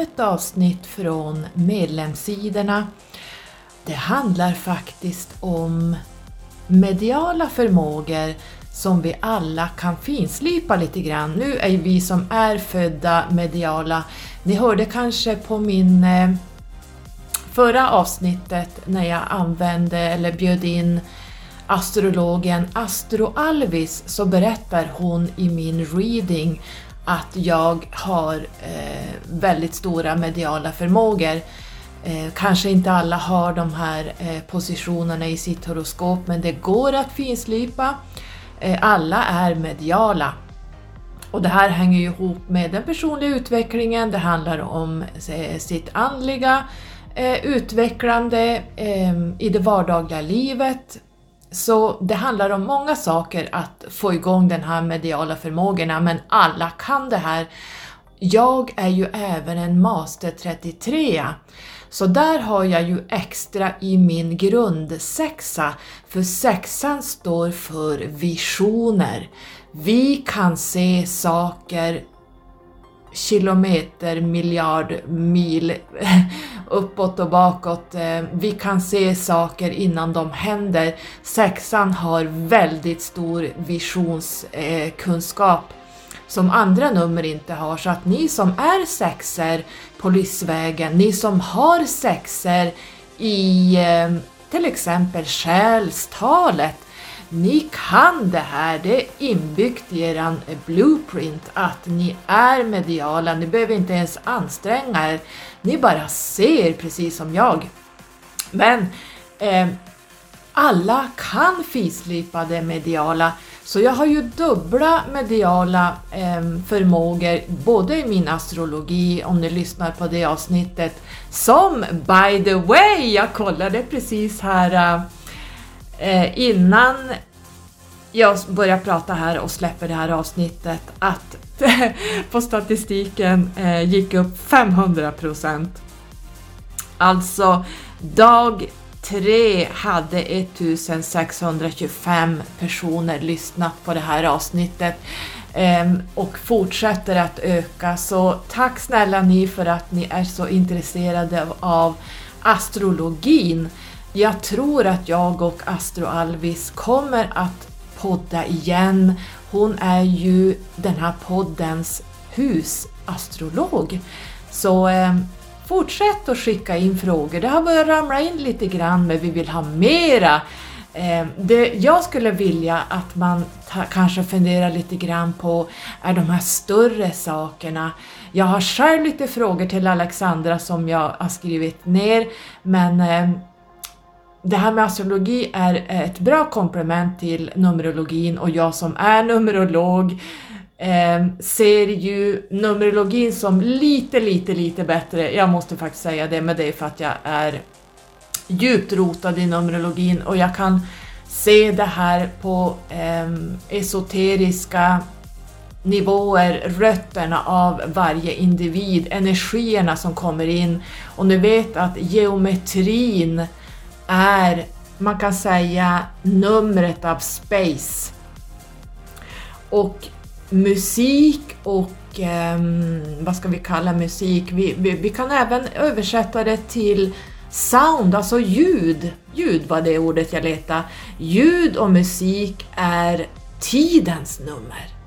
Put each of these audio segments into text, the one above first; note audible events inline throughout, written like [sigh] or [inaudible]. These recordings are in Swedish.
ett avsnitt från medlemssidorna. Det handlar faktiskt om mediala förmågor som vi alla kan finslipa lite grann. Nu är vi som är födda mediala, ni hörde kanske på min eh, förra avsnittet när jag använde eller bjöd in astrologen Astro Alvis så berättar hon i min reading att jag har eh, väldigt stora mediala förmågor. Eh, kanske inte alla har de här eh, positionerna i sitt horoskop men det går att finslipa. Eh, alla är mediala. Och det här hänger ju ihop med den personliga utvecklingen, det handlar om eh, sitt andliga eh, utvecklande eh, i det vardagliga livet, så det handlar om många saker att få igång den här mediala förmågorna, men alla kan det här. Jag är ju även en master 33 så där har jag ju extra i min grundsexa, för sexan står för visioner. Vi kan se saker kilometer, miljard, mil [laughs] uppåt och bakåt. Eh, vi kan se saker innan de händer. Sexan har väldigt stor visionskunskap eh, som andra nummer inte har. Så att ni som är sexer på livsvägen, ni som har sexer i eh, till exempel själstalet, ni kan det här, det är inbyggt i eran blueprint att ni är mediala, ni behöver inte ens anstränga er, ni bara ser precis som jag. Men eh, alla kan finslipa det mediala, så jag har ju dubbla mediala eh, förmågor både i min astrologi, om ni lyssnar på det avsnittet, som by the way, jag kollade precis här eh, eh, innan jag börjar prata här och släpper det här avsnittet att [laughs] på statistiken eh, gick upp 500%. Alltså dag 3 hade 1625 personer lyssnat på det här avsnittet eh, och fortsätter att öka så tack snälla ni för att ni är så intresserade av astrologin. Jag tror att jag och Astro Alvis kommer att podda igen. Hon är ju den här poddens husastrolog. Så eh, fortsätt att skicka in frågor. Det har börjat ramla in lite grann men vi vill ha mera. Eh, det, jag skulle vilja att man ta, kanske funderar lite grann på är de här större sakerna. Jag har själv lite frågor till Alexandra som jag har skrivit ner men eh, det här med astrologi är ett bra komplement till numerologin och jag som är numerolog eh, ser ju numerologin som lite, lite, lite bättre. Jag måste faktiskt säga det, men det är för att jag är djupt rotad i numerologin och jag kan se det här på eh, esoteriska nivåer, rötterna av varje individ, energierna som kommer in. Och ni vet att geometrin är, man kan säga, numret av space. Och musik och um, vad ska vi kalla musik? Vi, vi, vi, kan även översätta det till sound, alltså ljud. Ljud var det ordet jag letade. Ljud och musik är tidens nummer.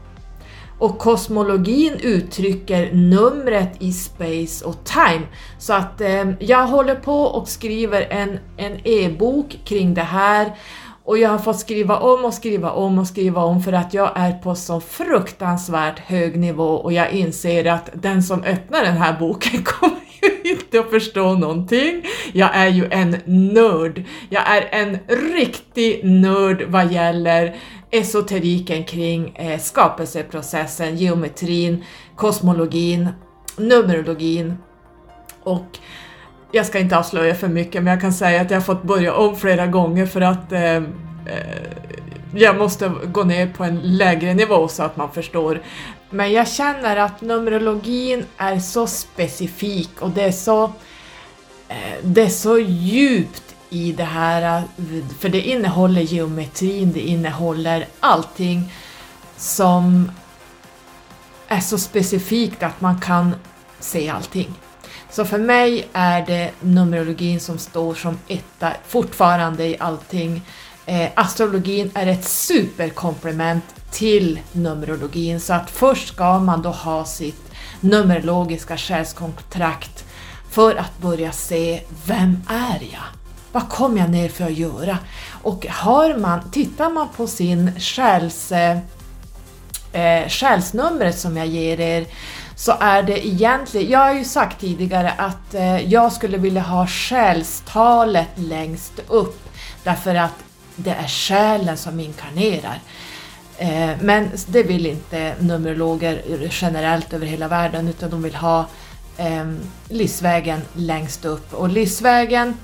Och kosmologin uttrycker numret i space och time. Så att eh, jag håller på och skriver en, en e-bok kring det här och jag har fått skriva om och skriva om och skriva om för att jag är på så fruktansvärt hög nivå och jag inser att den som öppnar den här boken [laughs] kommer ju inte att förstå någonting. Jag är ju en nörd. Jag är en riktig nörd vad gäller esoteriken kring eh, skapelseprocessen, geometrin, kosmologin, numerologin och jag ska inte avslöja för mycket men jag kan säga att jag har fått börja om flera gånger för att eh, eh, jag måste gå ner på en lägre nivå så att man förstår. Men jag känner att numerologin är så specifik och det är så, eh, det är så djupt i det här, för det innehåller geometrin, det innehåller allting som är så specifikt att man kan se allting. Så för mig är det Numerologin som står som etta fortfarande i allting. Eh, astrologin är ett superkomplement till Numerologin så att först ska man då ha sitt Numerologiska själskontrakt för att börja se vem är jag? Vad kom jag ner för att göra? Och hör man, tittar man på sin själs, eh, eh, själsnumret som jag ger er så är det egentligen, jag har ju sagt tidigare att eh, jag skulle vilja ha själstalet längst upp därför att det är själen som inkarnerar. Eh, men det vill inte numerologer generellt över hela världen utan de vill ha eh, livsvägen längst upp och livsvägen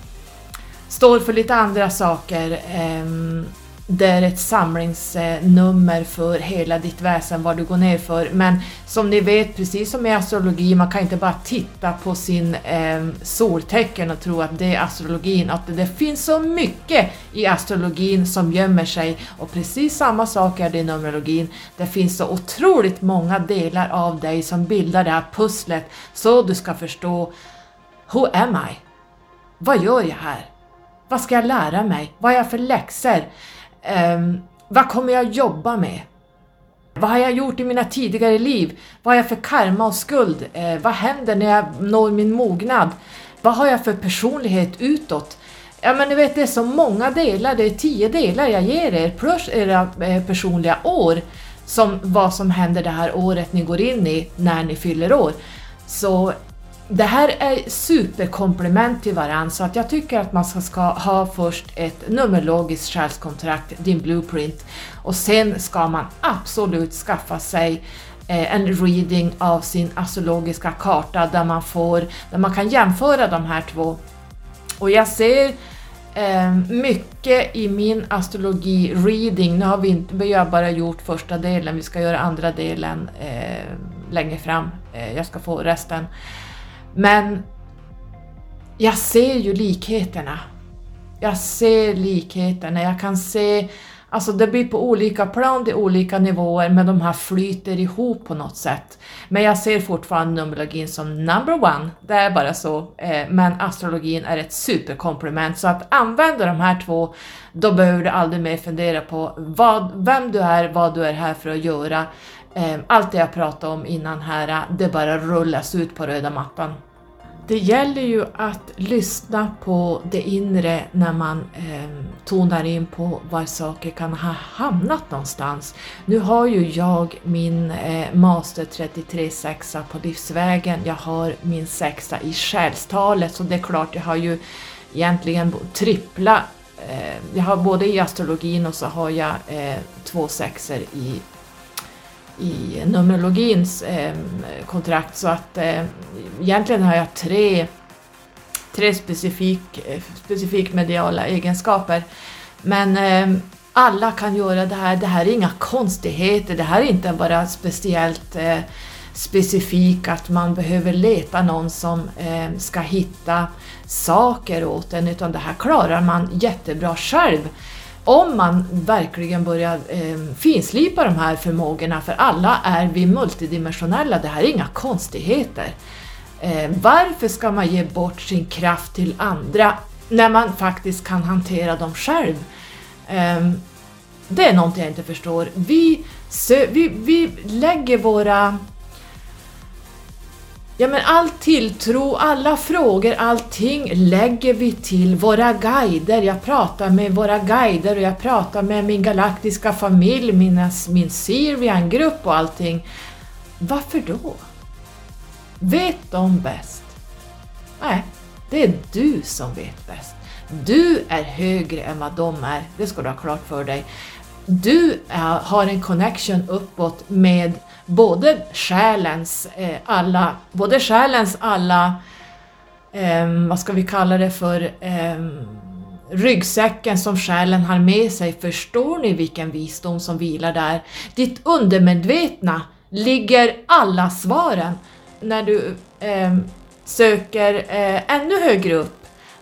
står för lite andra saker. Ehm, det är ett samlingsnummer för hela ditt väsen, vad du går ner för. Men som ni vet, precis som i astrologi, man kan inte bara titta på sin eh, soltecken och tro att det är astrologin, att det finns så mycket i astrologin som gömmer sig och precis samma sak är det i numerologin. Det finns så otroligt många delar av dig som bildar det här pusslet så du ska förstå Who am I? Vad gör jag här? Vad ska jag lära mig? Vad har jag för läxor? Um, vad kommer jag jobba med? Vad har jag gjort i mina tidigare liv? Vad har jag för karma och skuld? Eh, vad händer när jag når min mognad? Vad har jag för personlighet utåt? Ja men ni vet det är så många delar, det är tio delar jag ger er plus era eh, personliga år som vad som händer det här året ni går in i när ni fyller år. Så det här är superkomplement till varandra så att jag tycker att man ska, ska ha först ett numerologiskt själskontrakt, din blueprint, och sen ska man absolut skaffa sig eh, en reading av sin astrologiska karta där man, får, där man kan jämföra de här två. Och jag ser eh, mycket i min astrologi-reading, nu har vi, inte, vi har bara gjort första delen, vi ska göra andra delen eh, längre fram, eh, jag ska få resten. Men jag ser ju likheterna. Jag ser likheterna, jag kan se Alltså det blir på olika plan, det är olika nivåer, men de här flyter ihop på något sätt. Men jag ser fortfarande numerologin som number one, det är bara så. Eh, men astrologin är ett superkomplement, så att använda de här två, då behöver du aldrig mer fundera på vad, vem du är, vad du är här för att göra. Eh, allt det jag pratade om innan här, eh, det bara rullas ut på röda mattan. Det gäller ju att lyssna på det inre när man eh, tonar in på var saker kan ha hamnat någonstans. Nu har ju jag min eh, Master 33 sexa på livsvägen, jag har min sexa i själstalet så det är klart jag har ju egentligen trippla eh, jag har både i astrologin och så har jag eh, två sexor i i Numerologins eh, kontrakt. Så att eh, egentligen har jag tre, tre specifik, eh, specifikt mediala egenskaper. Men eh, alla kan göra det här, det här är inga konstigheter, det här är inte bara speciellt eh, specifikt att man behöver leta någon som eh, ska hitta saker åt en utan det här klarar man jättebra själv om man verkligen börjar eh, finslipa de här förmågorna, för alla är vi multidimensionella, det här är inga konstigheter. Eh, varför ska man ge bort sin kraft till andra när man faktiskt kan hantera dem själv? Eh, det är någonting jag inte förstår. Vi, vi, vi lägger våra Ja men all tilltro, alla frågor, allting lägger vi till våra guider. Jag pratar med våra guider och jag pratar med min galaktiska familj, mina, min Sirvian-grupp och allting. Varför då? Vet de bäst? Nej, det är du som vet bäst. Du är högre än vad de är, det ska du ha klart för dig. Du är, har en connection uppåt med både själens eh, alla, både själens alla, eh, vad ska vi kalla det för, eh, ryggsäcken som själen har med sig, förstår ni vilken visdom som vilar där? Ditt undermedvetna ligger alla svaren när du eh, söker eh, ännu högre upp.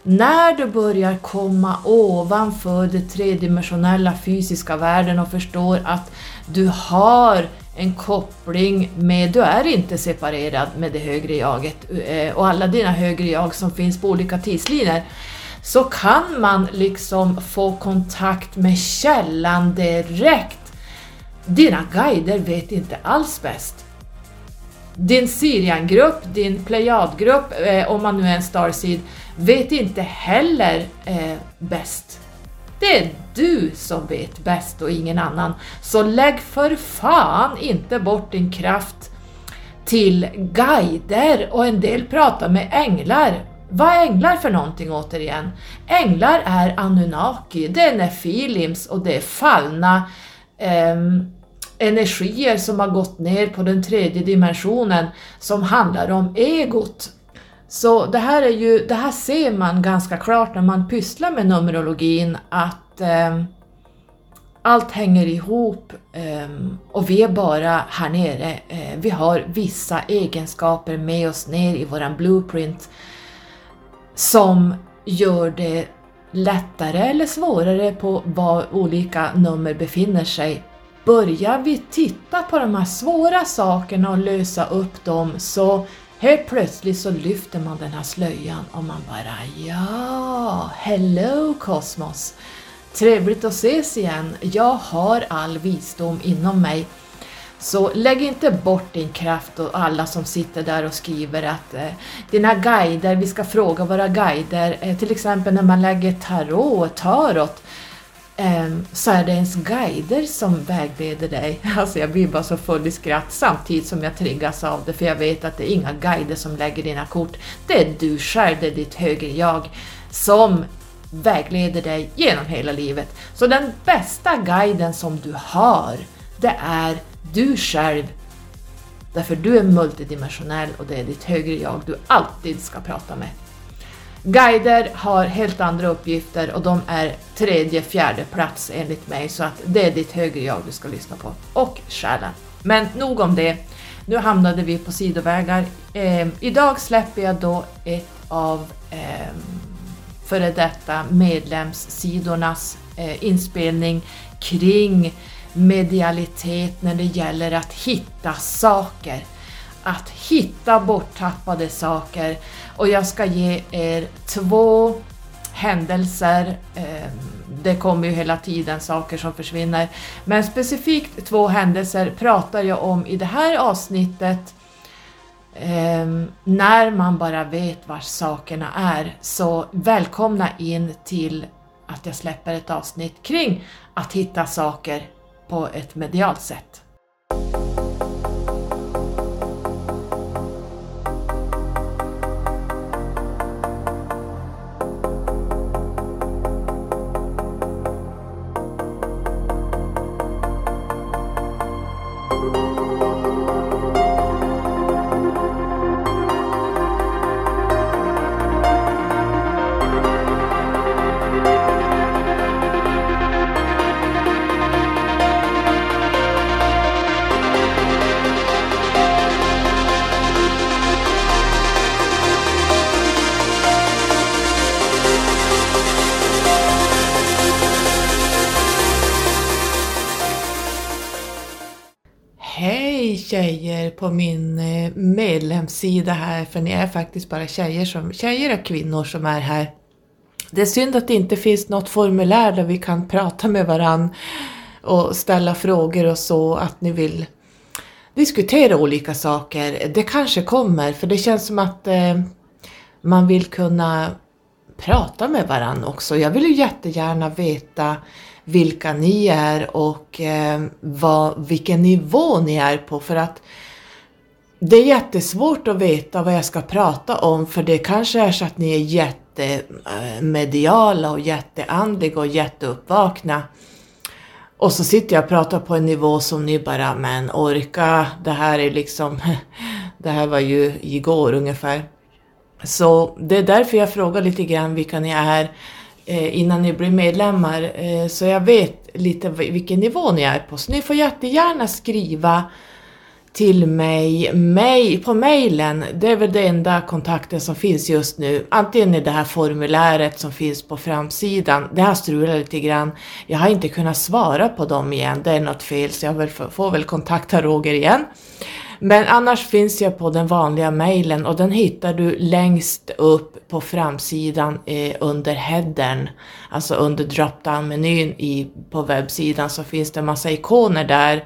När du börjar komma ovanför den tredimensionella fysiska världen och förstår att du har en koppling med, du är inte separerad med det högre jaget eh, och alla dina högre jag som finns på olika tidslinjer så kan man liksom få kontakt med källan direkt. Dina guider vet inte alls bäst. Din Sirian-grupp, din Plejad-grupp, eh, om man nu är en Starseed, vet inte heller eh, bäst. Det är du som vet bäst och ingen annan. Så lägg för fan inte bort din kraft till guider och en del pratar med änglar. Vad är änglar för någonting återigen? Änglar är Anunnaki, det är Nefilims och det är fallna eh, energier som har gått ner på den tredje dimensionen som handlar om egot. Så det här, är ju, det här ser man ganska klart när man pysslar med Numerologin att eh, allt hänger ihop eh, och vi är bara här nere. Eh, vi har vissa egenskaper med oss ner i våran blueprint som gör det lättare eller svårare på var olika nummer befinner sig. Börjar vi titta på de här svåra sakerna och lösa upp dem så helt plötsligt så lyfter man den här slöjan och man bara ja, hello kosmos! Trevligt att ses igen, jag har all visdom inom mig. Så lägg inte bort din kraft och alla som sitter där och skriver att eh, dina guider, vi ska fråga våra guider, eh, till exempel när man lägger tarot, tarot, Ehm, så är det ens guider som vägleder dig. [laughs] Alltså jag blir bara så full i skratt samtidigt som jag triggas av det för jag vet att det är inga guider som lägger dina kort. Det är du själv, det är ditt högre jag som vägleder dig genom hela livet. Så den bästa guiden som du har, det är du själv. Därför du är multidimensionell och det är ditt högre jag du alltid ska prata med. Guider har helt andra uppgifter och de är tredje, fjärde plats enligt mig så att det är ditt högre jag du ska lyssna på. Och själen. Men nog om det. Nu hamnade vi på sidovägar. Eh, idag släpper jag då ett av eh, före detta medlemssidornas eh, inspelning kring medialitet när det gäller att hitta saker. Att hitta borttappade saker. Och jag ska ge er två händelser. Ehm, det kommer ju hela tiden saker som försvinner. Men specifikt två händelser pratar jag om i det här avsnittet ehm, när man bara vet var sakerna är. Så välkomna in till att jag släpper ett avsnitt kring att hitta saker på ett medialt sätt. Hej tjejer på min eh, medlemssida här, för ni är faktiskt bara tjejer, som, tjejer och kvinnor som är här. Det är synd att det inte finns något formulär där vi kan prata med varann och ställa frågor och så, att ni vill diskutera olika saker. Det kanske kommer, för det känns som att eh, man vill kunna prata med varandra också. Jag vill ju jättegärna veta vilka ni är och eh, vad, vilken nivå ni är på för att det är jättesvårt att veta vad jag ska prata om för det kanske är så att ni är jättemediala och jätteandliga och jätteuppvakna. Och så sitter jag och pratar på en nivå som ni bara, men orka, det här är liksom, [laughs] det här var ju igår ungefär. Så det är därför jag frågar lite grann vilka ni är eh, innan ni blir medlemmar eh, så jag vet lite vilken nivå ni är på. Så ni får jättegärna skriva till mig, mig på mejlen, det är väl den enda kontakten som finns just nu. Antingen i det här formuläret som finns på framsidan, det har strulat lite grann. Jag har inte kunnat svara på dem igen, det är något fel så jag får väl kontakta Roger igen. Men annars finns jag på den vanliga mejlen och den hittar du längst upp på framsidan eh, under headern. Alltså under drop-down-menyn på webbsidan så finns det en massa ikoner där.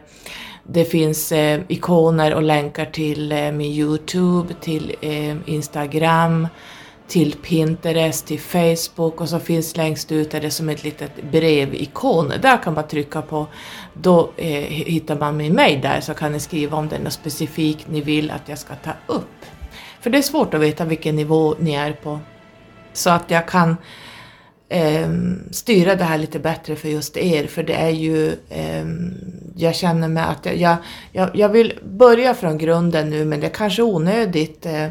Det finns eh, ikoner och länkar till eh, min Youtube, till eh, Instagram, till Pinterest, till Facebook och så finns längst ut är det som ett litet brevikon. Där kan man trycka på, då eh, hittar man min mail där så kan ni skriva om det är något specifikt ni vill att jag ska ta upp. För det är svårt att veta vilken nivå ni är på. Så att jag kan eh, styra det här lite bättre för just er, för det är ju, eh, jag känner mig att jag, jag, jag vill börja från grunden nu, men det är kanske onödigt eh,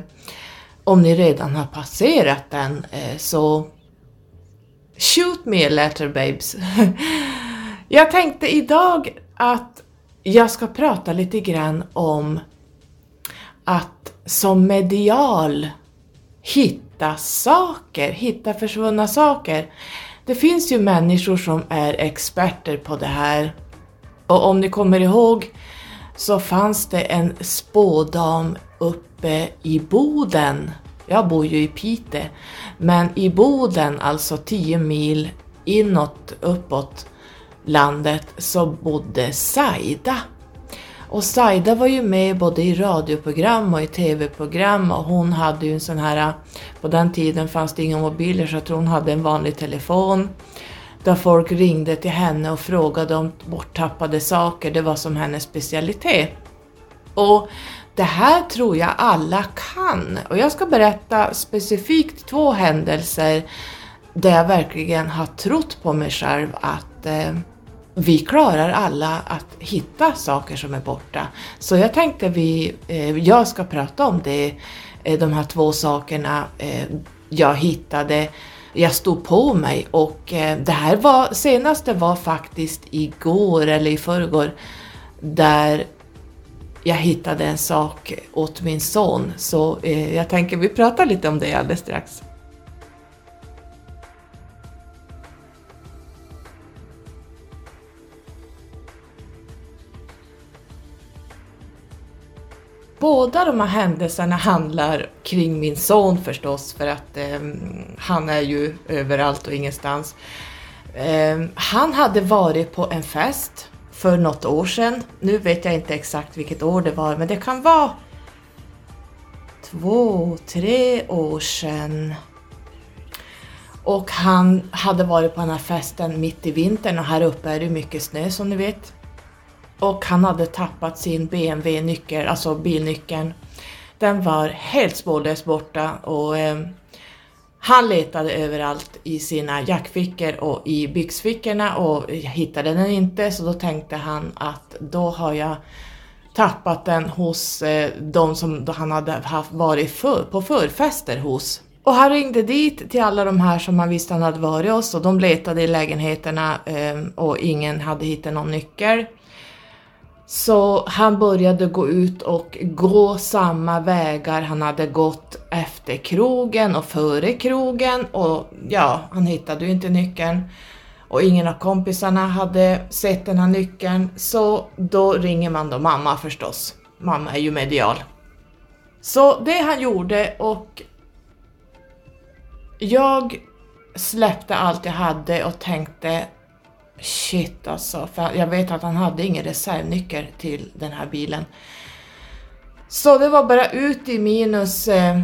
om ni redan har passerat den, eh, så shoot me a letter babes. [laughs] jag tänkte idag att jag ska prata lite grann om att som medial hitta saker, hitta försvunna saker. Det finns ju människor som är experter på det här. Och om ni kommer ihåg så fanns det en spådam uppe i Boden. Jag bor ju i Pite, men i Boden, alltså 10 mil inåt, uppåt landet, så bodde Saida. Och Saida var ju med både i radioprogram och i tv-program och hon hade ju en sån här, på den tiden fanns det inga mobiler så jag tror hon hade en vanlig telefon där folk ringde till henne och frågade om borttappade saker, det var som hennes specialitet. Och det här tror jag alla kan och jag ska berätta specifikt två händelser där jag verkligen har trott på mig själv att eh, vi klarar alla att hitta saker som är borta. Så jag tänkte vi, eh, jag ska prata om det, eh, de här två sakerna eh, jag hittade. Jag stod på mig och eh, det här var, senaste var faktiskt igår eller i förrgår där jag hittade en sak åt min son. Så eh, jag tänker vi pratar lite om det alldeles strax. Båda de här händelserna handlar kring min son förstås, för att eh, han är ju överallt och ingenstans. Eh, han hade varit på en fest för något år sedan. Nu vet jag inte exakt vilket år det var, men det kan vara två, tre år sedan. Och han hade varit på den här festen mitt i vintern och här uppe är det mycket snö som ni vet. Och han hade tappat sin BMW-nyckel, alltså bilnyckeln. Den var helt spårlöst borta och eh, han letade överallt i sina jackfickor och i byxfickorna och hittade den inte så då tänkte han att då har jag tappat den hos eh, de som han hade haft varit för, på förfester hos. Och han ringde dit till alla de här som han visste han hade varit hos och de letade i lägenheterna eh, och ingen hade hittat någon nyckel. Så han började gå ut och gå samma vägar han hade gått efter krogen och före krogen och ja, han hittade ju inte nyckeln. Och ingen av kompisarna hade sett den här nyckeln, så då ringer man då mamma förstås. Mamma är ju medial. Så det han gjorde och jag släppte allt jag hade och tänkte Shit alltså, för jag vet att han hade ingen reservnyckel till den här bilen. Så det var bara ut i minus eh,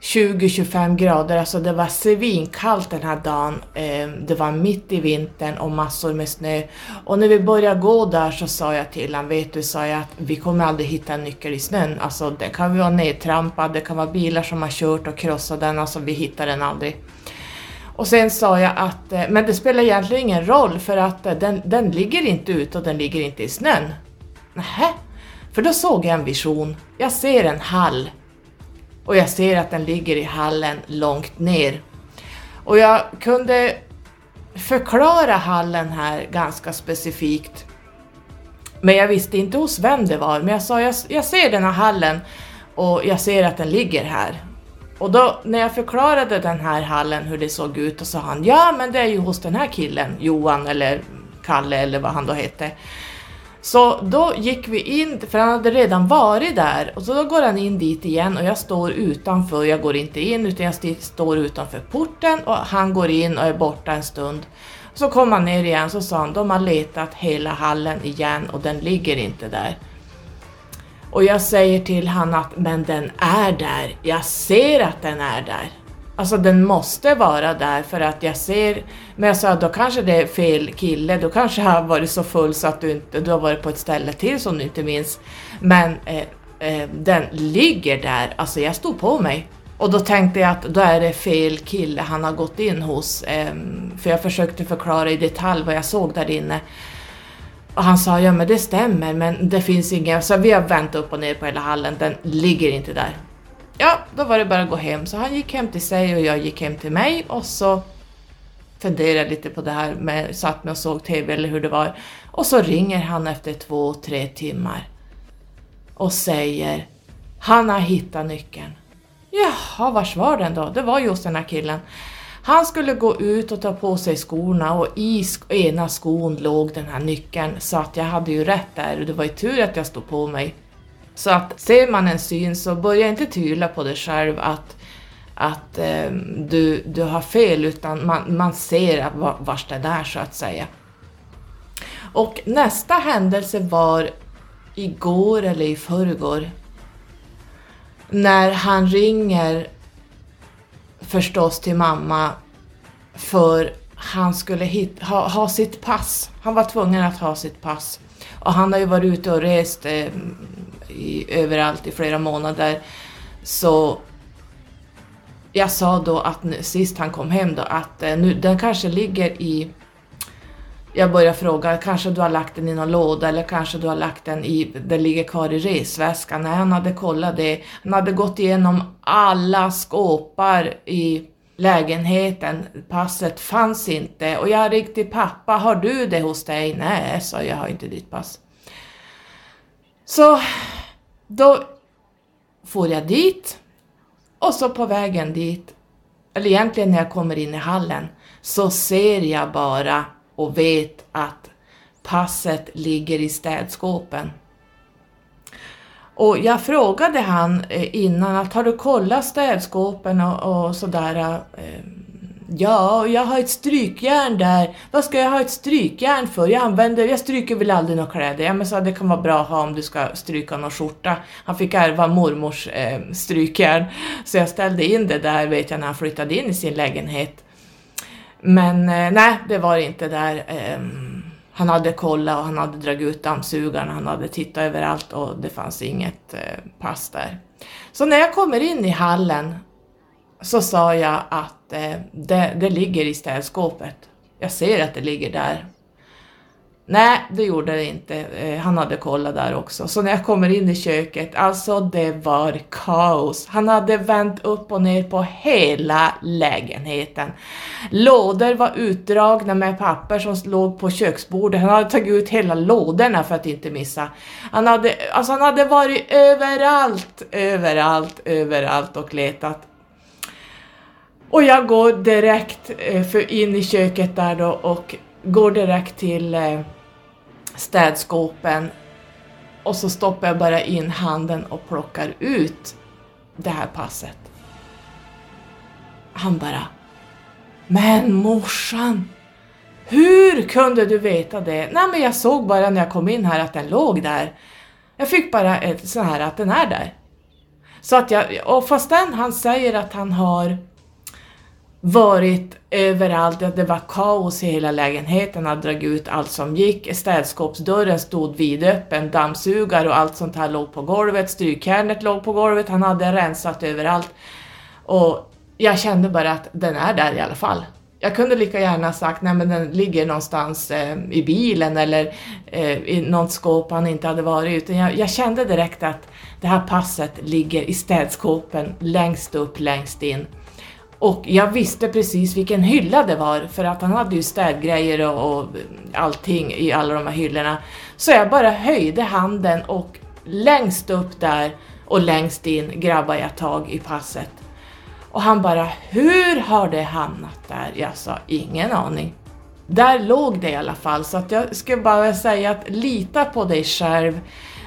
20-25 grader, alltså det var svinkallt den här dagen. Eh, det var mitt i vintern och massor med snö. Och när vi började gå där så sa jag till honom, vet du, sa jag att vi kommer aldrig hitta en nyckel i snön. Alltså den kan vara nedtrampad, det kan vara bilar som har kört och krossat den, alltså vi hittar den aldrig. Och sen sa jag att, eh, men det spelar egentligen ingen roll för att eh, den, den ligger inte ute och den ligger inte i snön. Nähä? För då såg jag en vision. Jag ser en hall. Och jag ser att den ligger i hallen långt ner. Och jag kunde förklara hallen här ganska specifikt Men jag visste inte hos vem det var, men jag sa jag, jag ser den här hallen och jag ser att den ligger här. Och då när jag förklarade den här hallen hur det såg ut, och sa han ja men det är ju hos den här killen, Johan eller Kalle eller vad han då hette. Så då gick vi in, för han hade redan varit där, och så då går han in dit igen och jag står utanför, jag går inte in utan jag står utanför porten och han går in och är borta en stund. Så kom han ner igen så sa han, de har letat hela hallen igen och den ligger inte där. Och jag säger till han att, men den är där, jag ser att den är där. Alltså den måste vara där för att jag ser, men jag sa då kanske det är fel kille, då kanske har varit så full så att du inte, du har varit på ett ställe till som du inte minns. Men eh, eh, den ligger där, alltså jag stod på mig. Och då tänkte jag att då är det fel kille han har gått in hos, eh, för jag försökte förklara i detalj vad jag såg där inne. Och han sa ja men det stämmer men det finns ingen, så vi har vänt upp och ner på hela hallen, den ligger inte där. Ja, då var det bara att gå hem. Så han gick hem till sig och jag gick hem till mig och så funderade jag lite på det här med, satt mig och såg TV eller hur det var. Och så ringer han efter två, tre timmar och säger han har hittat nyckeln. Jaha, vars var den då? Det var just den här killen. Han skulle gå ut och ta på sig skorna och i ena skon låg den här nyckeln så att jag hade ju rätt där och det var ju tur att jag stod på mig. Så att ser man en syn så börja inte tvivla på dig själv att, att eh, du, du har fel utan man, man ser vars det är så att säga. Och nästa händelse var igår eller i förrgår när han ringer förstås till mamma för han skulle hit, ha, ha sitt pass. Han var tvungen att ha sitt pass. Och han har ju varit ute och rest eh, i, överallt i flera månader. Så jag sa då att sist han kom hem då att eh, nu, den kanske ligger i jag börjar fråga, kanske du har lagt den i någon låda eller kanske du har lagt den i, den ligger kvar i resväskan. Nej, han hade kollat det. Han hade gått igenom alla skåpar i lägenheten. Passet fanns inte och jag ringde till pappa, har du det hos dig? Nej, sa jag, jag har inte ditt pass. Så då får jag dit och så på vägen dit, eller egentligen när jag kommer in i hallen, så ser jag bara och vet att passet ligger i städskåpen. Och jag frågade han eh, innan att har du kollat städskåpen och, och sådär. Eh, ja, Ja, jag har ett strykjärn där. Vad ska jag ha ett strykjärn för? Jag använder, jag stryker väl aldrig några kläder. Ja, men så det kan vara bra att ha om du ska stryka någon skjorta. Han fick ärva mormors eh, strykjärn. Så jag ställde in det där, vet jag, när han flyttade in i sin lägenhet. Men eh, nej, det var inte där. Eh, han hade kollat och han hade dragit ut dammsugaren, han hade tittat överallt och det fanns inget eh, pass där. Så när jag kommer in i hallen så sa jag att eh, det, det ligger i städskåpet. Jag ser att det ligger där. Nej, det gjorde det inte. Eh, han hade kollat där också. Så när jag kommer in i köket, alltså det var kaos. Han hade vänt upp och ner på hela lägenheten. Lådor var utdragna med papper som låg på köksbordet. Han hade tagit ut hela lådorna för att inte missa. Han hade, alltså han hade varit överallt, överallt, överallt och letat. Och jag går direkt eh, för in i köket där då och går direkt till eh, städskåpen och så stoppar jag bara in handen och plockar ut det här passet. Han bara Men morsan! Hur kunde du veta det? Nej men jag såg bara när jag kom in här att den låg där. Jag fick bara ett sån här att den är där. Så att jag, och fastän han säger att han har varit överallt, att det var kaos i hela lägenheten, hade dragit ut allt som gick, städskåpsdörren stod vidöppen, dammsugare och allt sånt här låg på golvet, strykjärnet låg på golvet, han hade rensat överallt. Och jag kände bara att den är där i alla fall. Jag kunde lika gärna sagt nej men den ligger någonstans eh, i bilen eller eh, i något skåp han inte hade varit utan jag, jag, kände direkt att det här passet ligger i städskåpen längst upp, längst in. Och jag visste precis vilken hylla det var för att han hade ju städgrejer och, och allting i alla de här hyllorna. Så jag bara höjde handen och längst upp där och längst in grabbade jag tag i passet. Och han bara, hur har det hamnat där? Jag sa, ingen aning. Där låg det i alla fall, så att jag skulle bara säga att lita på dig själv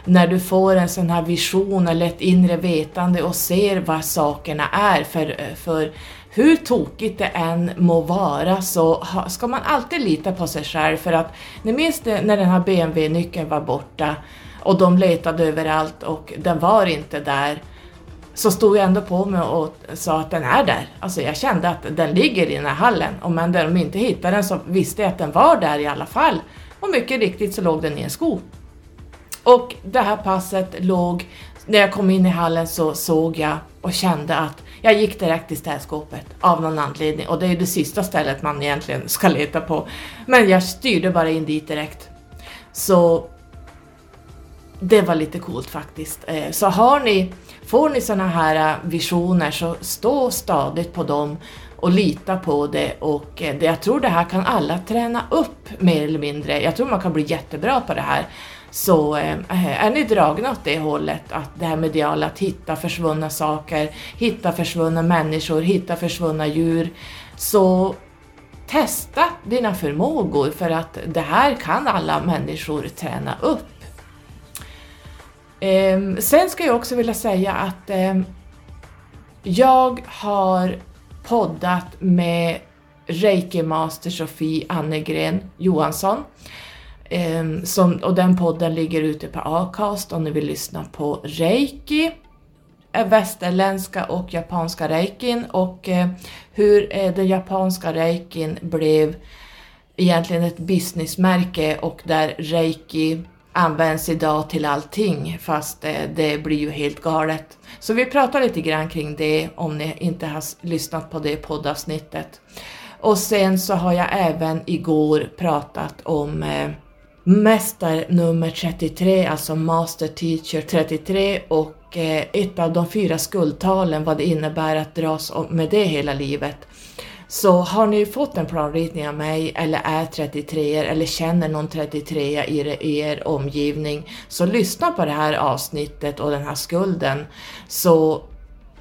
när du får en sån här vision eller ett inre vetande och ser vad sakerna är. För, för hur tokigt det än må vara så ska man alltid lita på sig själv för att ni minns det när den här BMW-nyckeln var borta och de letade överallt och den var inte där så stod jag ändå på mig och sa att den är där. Alltså jag kände att den ligger i den här hallen och men där de inte hittade den så visste jag att den var där i alla fall. Och mycket riktigt så låg den i en sko. Och det här passet låg, när jag kom in i hallen så såg jag och kände att jag gick direkt till städskåpet av någon anledning och det är det sista stället man egentligen ska leta på. Men jag styrde bara in dit direkt. Så det var lite coolt faktiskt. Eh, så har ni, får ni såna här eh, visioner så stå stadigt på dem och lita på det och eh, jag tror det här kan alla träna upp mer eller mindre. Jag tror man kan bli jättebra på det här. Så eh, eh, är ni dragna åt det hållet, att det här mediala, att hitta försvunna saker, hitta försvunna människor, hitta försvunna djur, så testa dina förmågor för att det här kan alla människor träna upp. Ehm, sen ska jag också vilja säga att ehm, jag har poddat med Reiki Master Sofie Annegren Johansson Um, som, och den podden ligger ute på Acast om ni vill lyssna på reiki, eh, västerländska och japanska reikin och uh, hur uh, den japanska reikin blev egentligen ett businessmärke och där reiki används idag till allting fast uh, det blir ju helt galet. Så vi pratar lite grann kring det om ni inte har lyssnat på det poddavsnittet. Och sen så har jag även igår pratat om mästare nummer 33, alltså Master Teacher 33 och eh, ett av de fyra skuldtalen, vad det innebär att dras med det hela livet. Så har ni fått en planritning av mig eller är 33 eller känner någon 33 i er omgivning så lyssna på det här avsnittet och den här skulden så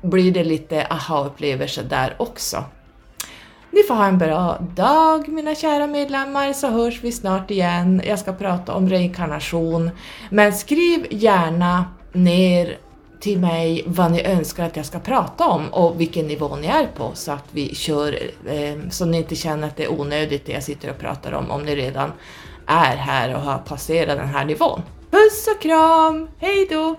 blir det lite aha-upplevelser där också. Ni får ha en bra dag mina kära medlemmar så hörs vi snart igen. Jag ska prata om reinkarnation. Men skriv gärna ner till mig vad ni önskar att jag ska prata om och vilken nivå ni är på så att vi kör eh, så ni inte känner att det är onödigt det jag sitter och pratar om om ni redan är här och har passerat den här nivån. Puss och kram! Hej då!